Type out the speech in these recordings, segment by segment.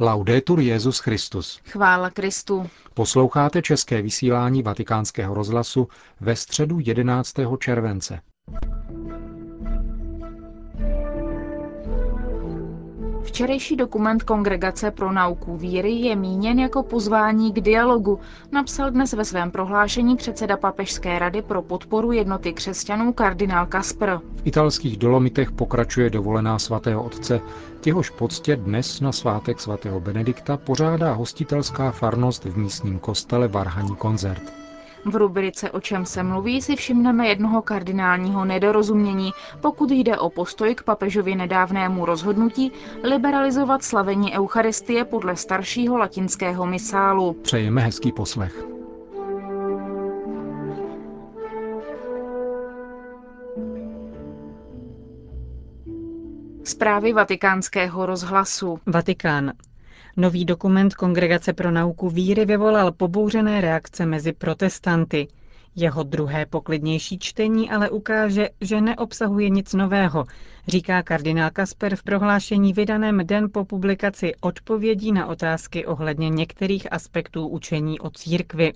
Laudetur Jezus Christus. Chvála Kristu. Posloucháte české vysílání Vatikánského rozhlasu ve středu 11. července. Včerejší dokument Kongregace pro nauku víry je míněn jako pozvání k dialogu, napsal dnes ve svém prohlášení předseda Papežské rady pro podporu jednoty křesťanů kardinál Kasper. V italských Dolomitech pokračuje dovolená svatého otce, k jehož poctě dnes na svátek svatého Benedikta pořádá hostitelská farnost v místním kostele Varhaní koncert. V rubrice O čem se mluví si všimneme jednoho kardinálního nedorozumění, pokud jde o postoj k papežově nedávnému rozhodnutí liberalizovat slavení Eucharistie podle staršího latinského misálu. Přejeme hezký poslech. Zprávy vatikánského rozhlasu. Vatikán. Nový dokument Kongregace pro nauku víry vyvolal pobouřené reakce mezi protestanty. Jeho druhé poklidnější čtení ale ukáže, že neobsahuje nic nového, říká kardinál Kasper v prohlášení vydaném den po publikaci odpovědí na otázky ohledně některých aspektů učení o církvi.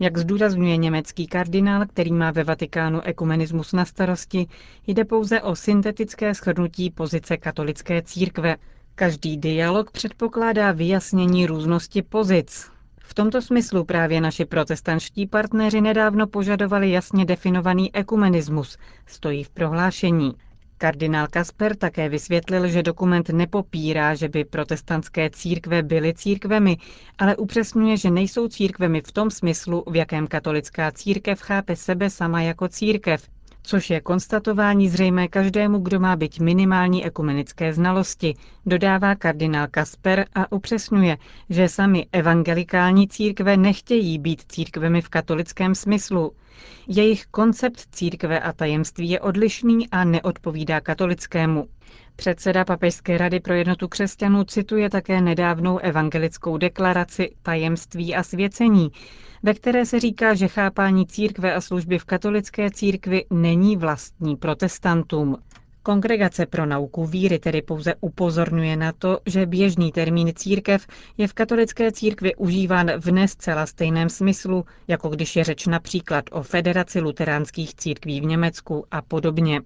Jak zdůrazňuje německý kardinál, který má ve Vatikánu ekumenismus na starosti, jde pouze o syntetické shrnutí pozice katolické církve. Každý dialog předpokládá vyjasnění různosti pozic. V tomto smyslu právě naši protestantští partneři nedávno požadovali jasně definovaný ekumenismus, stojí v prohlášení. Kardinál Kasper také vysvětlil, že dokument nepopírá, že by protestantské církve byly církvemi, ale upřesňuje, že nejsou církvemi v tom smyslu, v jakém katolická církev chápe sebe sama jako církev, což je konstatování zřejmé každému, kdo má být minimální ekumenické znalosti, dodává kardinál Kasper a upřesňuje, že sami evangelikální církve nechtějí být církvemi v katolickém smyslu. Jejich koncept církve a tajemství je odlišný a neodpovídá katolickému. Předseda Papežské rady pro jednotu křesťanů cituje také nedávnou evangelickou deklaraci Tajemství a svěcení, ve které se říká, že chápání církve a služby v katolické církvi není vlastní protestantům. Kongregace pro nauku víry tedy pouze upozorňuje na to, že běžný termín církev je v katolické církvi užíván v nescela stejném smyslu, jako když je řeč například o Federaci luteránských církví v Německu a podobně.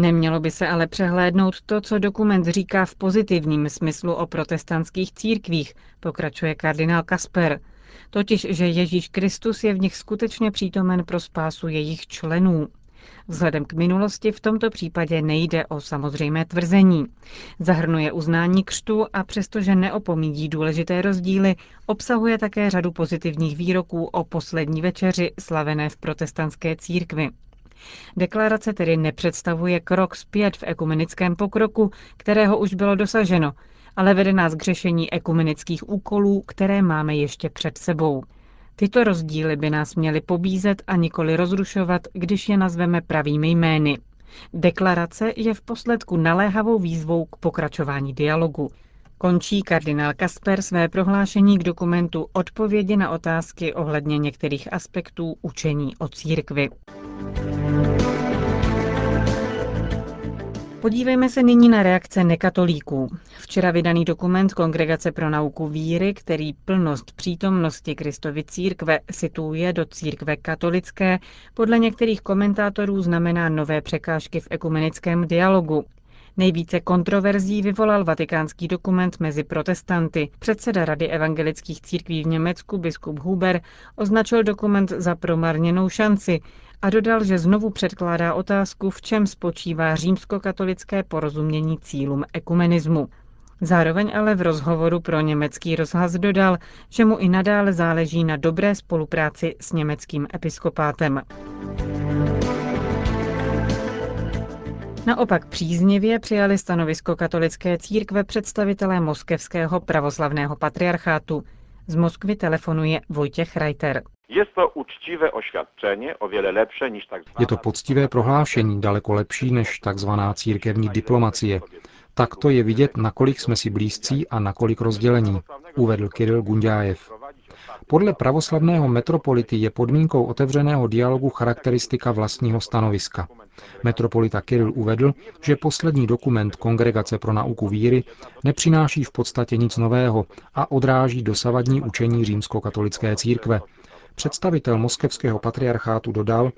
Nemělo by se ale přehlédnout to, co dokument říká v pozitivním smyslu o protestantských církvích, pokračuje kardinál Kasper totiž že Ježíš Kristus je v nich skutečně přítomen pro spásu jejich členů. Vzhledem k minulosti v tomto případě nejde o samozřejmé tvrzení. Zahrnuje uznání křtu a přestože neopomíjí důležité rozdíly, obsahuje také řadu pozitivních výroků o poslední večeři slavené v protestantské církvi. Deklarace tedy nepředstavuje krok zpět v ekumenickém pokroku, kterého už bylo dosaženo, ale vede nás k řešení ekumenických úkolů, které máme ještě před sebou. Tyto rozdíly by nás měly pobízet a nikoli rozrušovat, když je nazveme pravými jmény. Deklarace je v posledku naléhavou výzvou k pokračování dialogu. Končí kardinál Kasper své prohlášení k dokumentu Odpovědi na otázky ohledně některých aspektů učení o církvi. Podívejme se nyní na reakce nekatolíků. Včera vydaný dokument Kongregace pro nauku víry, který plnost přítomnosti Kristovy církve situuje do církve katolické, podle některých komentátorů znamená nové překážky v ekumenickém dialogu. Nejvíce kontroverzí vyvolal vatikánský dokument mezi protestanty. Předseda Rady evangelických církví v Německu, biskup Huber, označil dokument za promarněnou šanci a dodal, že znovu předkládá otázku, v čem spočívá římskokatolické porozumění cílům ekumenismu. Zároveň ale v rozhovoru pro německý rozhlas dodal, že mu i nadále záleží na dobré spolupráci s německým episkopátem. Naopak příznivě přijali stanovisko katolické církve představitelé moskevského pravoslavného patriarchátu. Z Moskvy telefonuje Vojtěch Reiter. Je to oświadczenie, o wiele lepsze niż tak Je to poctivé prohlášení, daleko lepší než takzvaná církevní diplomacie. Takto je vidět, nakolik jsme si blízcí a nakolik rozdělení, uvedl Kiril Gundjájev. Podle pravoslavného metropolity je podmínkou otevřeného dialogu charakteristika vlastního stanoviska. Metropolita Kiril uvedl, že poslední dokument Kongregace pro nauku víry nepřináší v podstatě nic nového a odráží dosavadní učení římskokatolické církve. Představitel moskevského patriarchátu dodal,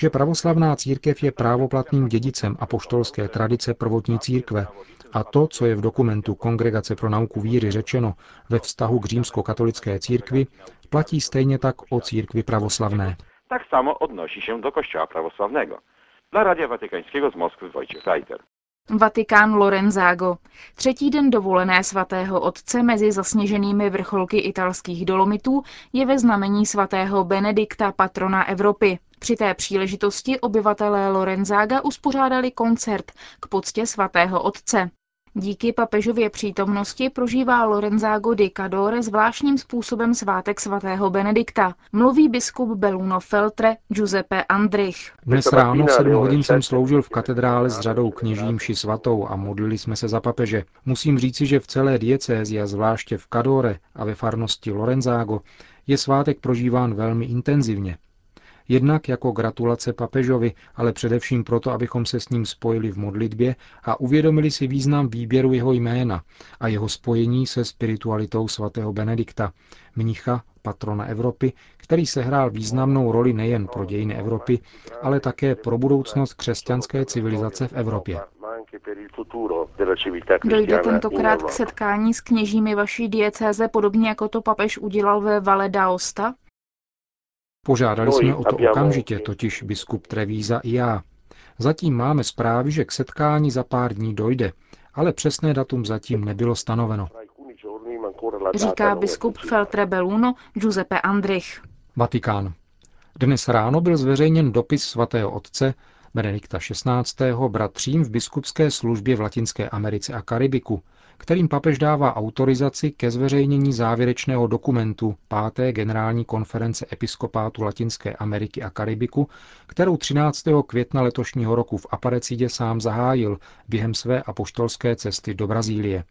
že pravoslavná církev je právoplatným dědicem apoštolské tradice prvotní církve a to, co je v dokumentu Kongregace pro nauku víry řečeno ve vztahu k římskokatolické církvi, platí stejně tak o církvi pravoslavné. Tak samo odnosi się do Kościoła prawosławnego. Dla Radia Watykańskiego z Moskwy Wojciech Reiter. Vatikán Lorenzago. Třetí den dovolené svatého otce mezi zasněženými vrcholky italských dolomitů je ve znamení svatého Benedikta, patrona Evropy. Při té příležitosti obyvatelé Lorenzága uspořádali koncert k poctě svatého otce. Díky papežově přítomnosti prožívá Lorenzágo di Cadore zvláštním způsobem svátek svatého Benedikta. Mluví biskup Beluno Feltre Giuseppe Andrich. Dnes ráno v 7 hodin jsem sloužil v katedrále s řadou kněží mši svatou a modlili jsme se za papeže. Musím říci, že v celé diecézi a zvláště v Cadore a ve farnosti Lorenzágo je svátek prožíván velmi intenzivně. Jednak jako gratulace papežovi, ale především proto, abychom se s ním spojili v modlitbě a uvědomili si význam výběru jeho jména a jeho spojení se spiritualitou svatého Benedikta, mnicha, patrona Evropy, který sehrál významnou roli nejen pro dějiny Evropy, ale také pro budoucnost křesťanské civilizace v Evropě. Dojde tentokrát k setkání s kněžími vaší diecéze, podobně jako to papež udělal ve Valle d'Aosta? Požádali jsme o to okamžitě, totiž biskup Trevíza i já. Zatím máme zprávy, že k setkání za pár dní dojde, ale přesné datum zatím nebylo stanoveno. Říká biskup Feltre Belluno Giuseppe Andrich. Vatikán. Dnes ráno byl zveřejněn dopis svatého otce Benedikta XVI. bratřím v biskupské službě v Latinské Americe a Karibiku, kterým papež dává autorizaci ke zveřejnění závěrečného dokumentu 5. generální konference episkopátu Latinské Ameriky a Karibiku, kterou 13. května letošního roku v Aparecidě sám zahájil během své apoštolské cesty do Brazílie.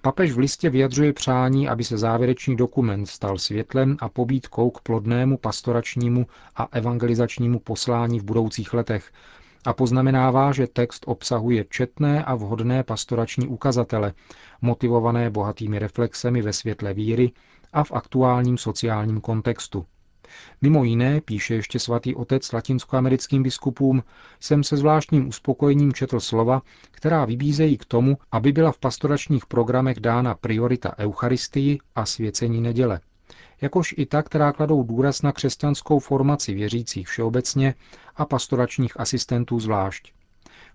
Papež v listě vyjadřuje přání, aby se závěrečný dokument stal světlem a pobídkou k plodnému pastoračnímu a evangelizačnímu poslání v budoucích letech a poznamenává, že text obsahuje četné a vhodné pastorační ukazatele, motivované bohatými reflexemi ve světle víry a v aktuálním sociálním kontextu. Mimo jiné, píše ještě svatý otec latinskoamerickým biskupům, jsem se zvláštním uspokojením četl slova, která vybízejí k tomu, aby byla v pastoračních programech dána priorita Eucharistii a svěcení neděle, jakož i ta, která kladou důraz na křesťanskou formaci věřících všeobecně a pastoračních asistentů zvlášť.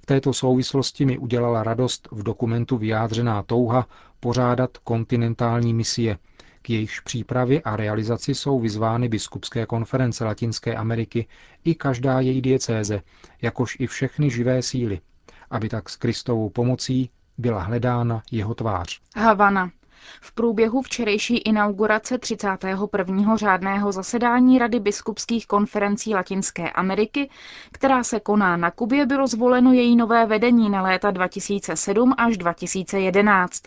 V této souvislosti mi udělala radost v dokumentu vyjádřená touha pořádat kontinentální misie, k jejichž přípravě a realizaci jsou vyzvány biskupské konference Latinské Ameriky i každá její diecéze, jakož i všechny živé síly, aby tak s Kristovou pomocí byla hledána jeho tvář. Havana. V průběhu včerejší inaugurace 31. řádného zasedání Rady biskupských konferencí Latinské Ameriky, která se koná na Kubě, bylo zvoleno její nové vedení na léta 2007 až 2011.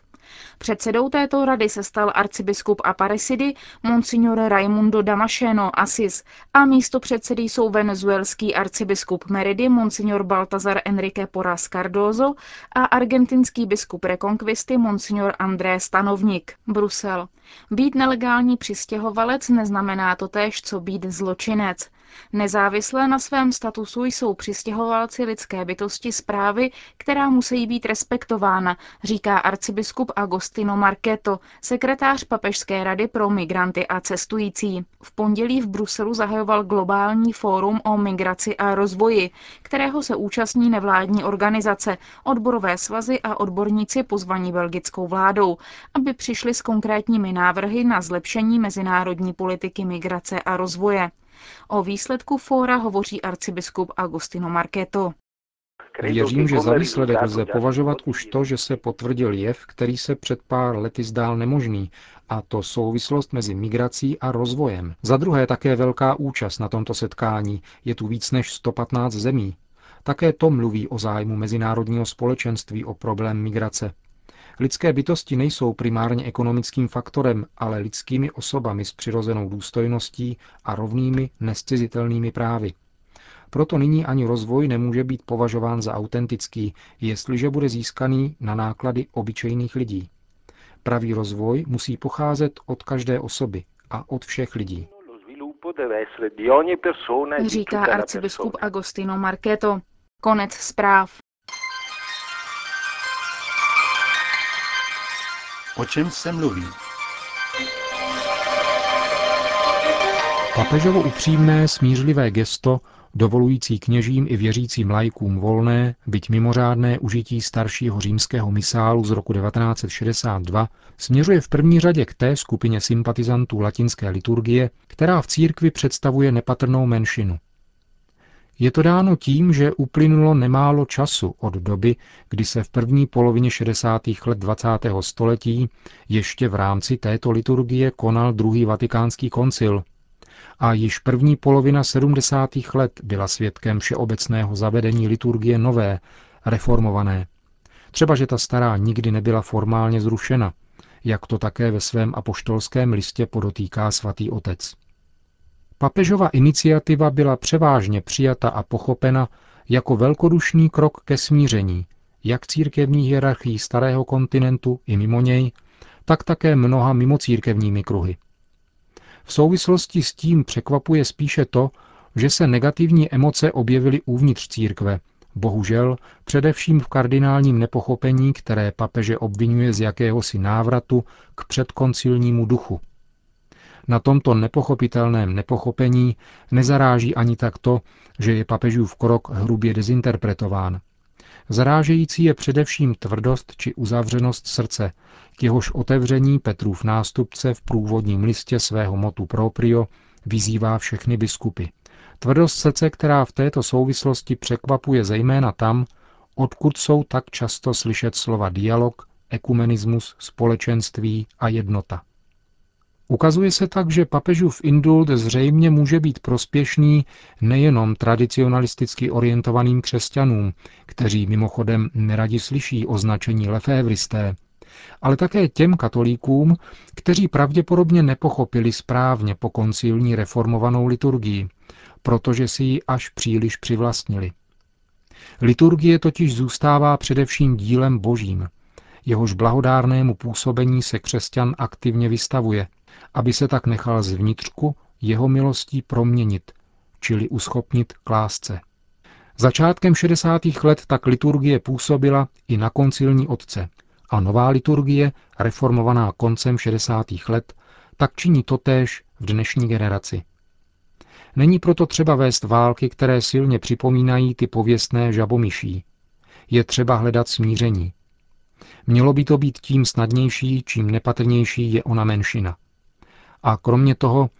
Předsedou této rady se stal arcibiskup Aparecidy Monsignor Raimundo Damasceno Asis a místo předsedy jsou venezuelský arcibiskup Meridi Monsignor Baltazar Enrique Porras Cardozo a argentinský biskup Reconquisty Monsignor André Stanovnik. Brusel. Být nelegální přistěhovalec neznamená totéž, co být zločinec. Nezávisle na svém statusu jsou přistěhovalci lidské bytosti zprávy, která musí být respektována, říká arcibiskup Agostino Marketo, sekretář Papežské rady pro migranty a cestující. V pondělí v Bruselu zahajoval globální fórum o migraci a rozvoji, kterého se účastní nevládní organizace, odborové svazy a odborníci pozvaní belgickou vládou, aby přišli s konkrétními návrhy na zlepšení mezinárodní politiky migrace a rozvoje. O výsledku fóra hovoří arcibiskup Agostino Marketo. Věřím, že za výsledek lze považovat už to, že se potvrdil jev, který se před pár lety zdál nemožný, a to souvislost mezi migrací a rozvojem. Za druhé také velká účast na tomto setkání, je tu víc než 115 zemí. Také to mluví o zájmu mezinárodního společenství o problém migrace. Lidské bytosti nejsou primárně ekonomickým faktorem, ale lidskými osobami s přirozenou důstojností a rovnými nescizitelnými právy. Proto nyní ani rozvoj nemůže být považován za autentický, jestliže bude získaný na náklady obyčejných lidí. Pravý rozvoj musí pocházet od každé osoby a od všech lidí. Říká arcibiskup Agostino Marketo. Konec zpráv. O čem se mluví? Papežovo upřímné, smířlivé gesto, dovolující kněžím i věřícím lajkům volné, byť mimořádné užití staršího římského misálu z roku 1962, směřuje v první řadě k té skupině sympatizantů latinské liturgie, která v církvi představuje nepatrnou menšinu. Je to dáno tím, že uplynulo nemálo času od doby, kdy se v první polovině 60. let 20. století ještě v rámci této liturgie konal druhý vatikánský koncil, a již první polovina 70. let byla svědkem všeobecného zavedení liturgie nové, reformované. Třeba, že ta stará nikdy nebyla formálně zrušena, jak to také ve svém apoštolském listě podotýká svatý otec. Papežova iniciativa byla převážně přijata a pochopena jako velkodušný krok ke smíření, jak církevní hierarchii starého kontinentu i mimo něj, tak také mnoha mimocírkevními kruhy. V souvislosti s tím překvapuje spíše to, že se negativní emoce objevily uvnitř církve, bohužel především v kardinálním nepochopení, které papeže obvinuje z jakéhosi návratu k předkoncilnímu duchu. Na tomto nepochopitelném nepochopení nezaráží ani tak to, že je papežův krok hrubě dezinterpretován. Zarážející je především tvrdost či uzavřenost srdce, k jehož otevření Petrův nástupce v průvodním listě svého motu proprio vyzývá všechny biskupy. Tvrdost srdce, která v této souvislosti překvapuje zejména tam, odkud jsou tak často slyšet slova dialog, ekumenismus, společenství a jednota. Ukazuje se tak, že papežův indult zřejmě může být prospěšný nejenom tradicionalisticky orientovaným křesťanům, kteří mimochodem neradi slyší označení lefévristé, ale také těm katolíkům, kteří pravděpodobně nepochopili správně po koncilní reformovanou liturgii, protože si ji až příliš přivlastnili. Liturgie totiž zůstává především dílem božím, jehož blahodárnému působení se křesťan aktivně vystavuje, aby se tak nechal zvnitřku jeho milostí proměnit, čili uschopnit k lásce. Začátkem 60. let tak liturgie působila i na koncilní otce a nová liturgie, reformovaná koncem 60. let, tak činí totéž v dnešní generaci. Není proto třeba vést války, které silně připomínají ty pověstné žabomyší. Je třeba hledat smíření. Mělo by to být tím snadnější, čím nepatrnější je ona menšina. A kromě toho,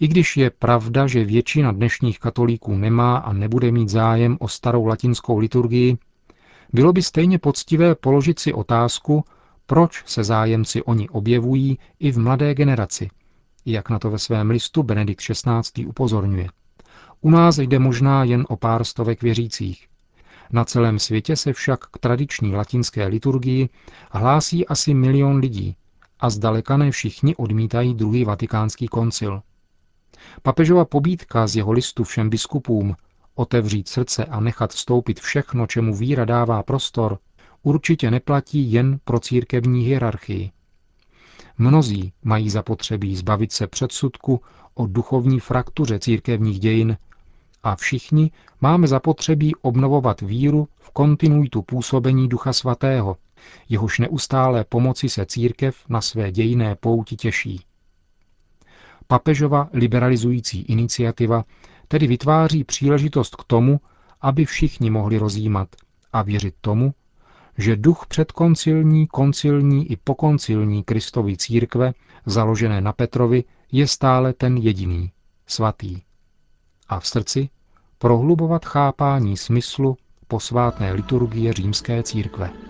i když je pravda, že většina dnešních katolíků nemá a nebude mít zájem o starou latinskou liturgii, bylo by stejně poctivé položit si otázku, proč se zájemci oni objevují i v mladé generaci, jak na to ve svém listu Benedikt XVI. upozorňuje. U nás jde možná jen o pár stovek věřících. Na celém světě se však k tradiční latinské liturgii hlásí asi milion lidí a zdaleka ne všichni odmítají druhý vatikánský koncil. Papežova pobídka z jeho listu všem biskupům otevřít srdce a nechat vstoupit všechno, čemu víra dává prostor, určitě neplatí jen pro církevní hierarchii. Mnozí mají zapotřebí zbavit se předsudku o duchovní fraktuře církevních dějin a všichni máme zapotřebí obnovovat víru v kontinuitu působení Ducha Svatého, jehož neustálé pomoci se církev na své dějiné pouti těší. Papežova liberalizující iniciativa tedy vytváří příležitost k tomu, aby všichni mohli rozjímat a věřit tomu, že duch předkoncilní, koncilní i pokoncilní Kristovy církve, založené na Petrovi, je stále ten jediný, svatý. A v srdci prohlubovat chápání smyslu posvátné liturgie římské církve.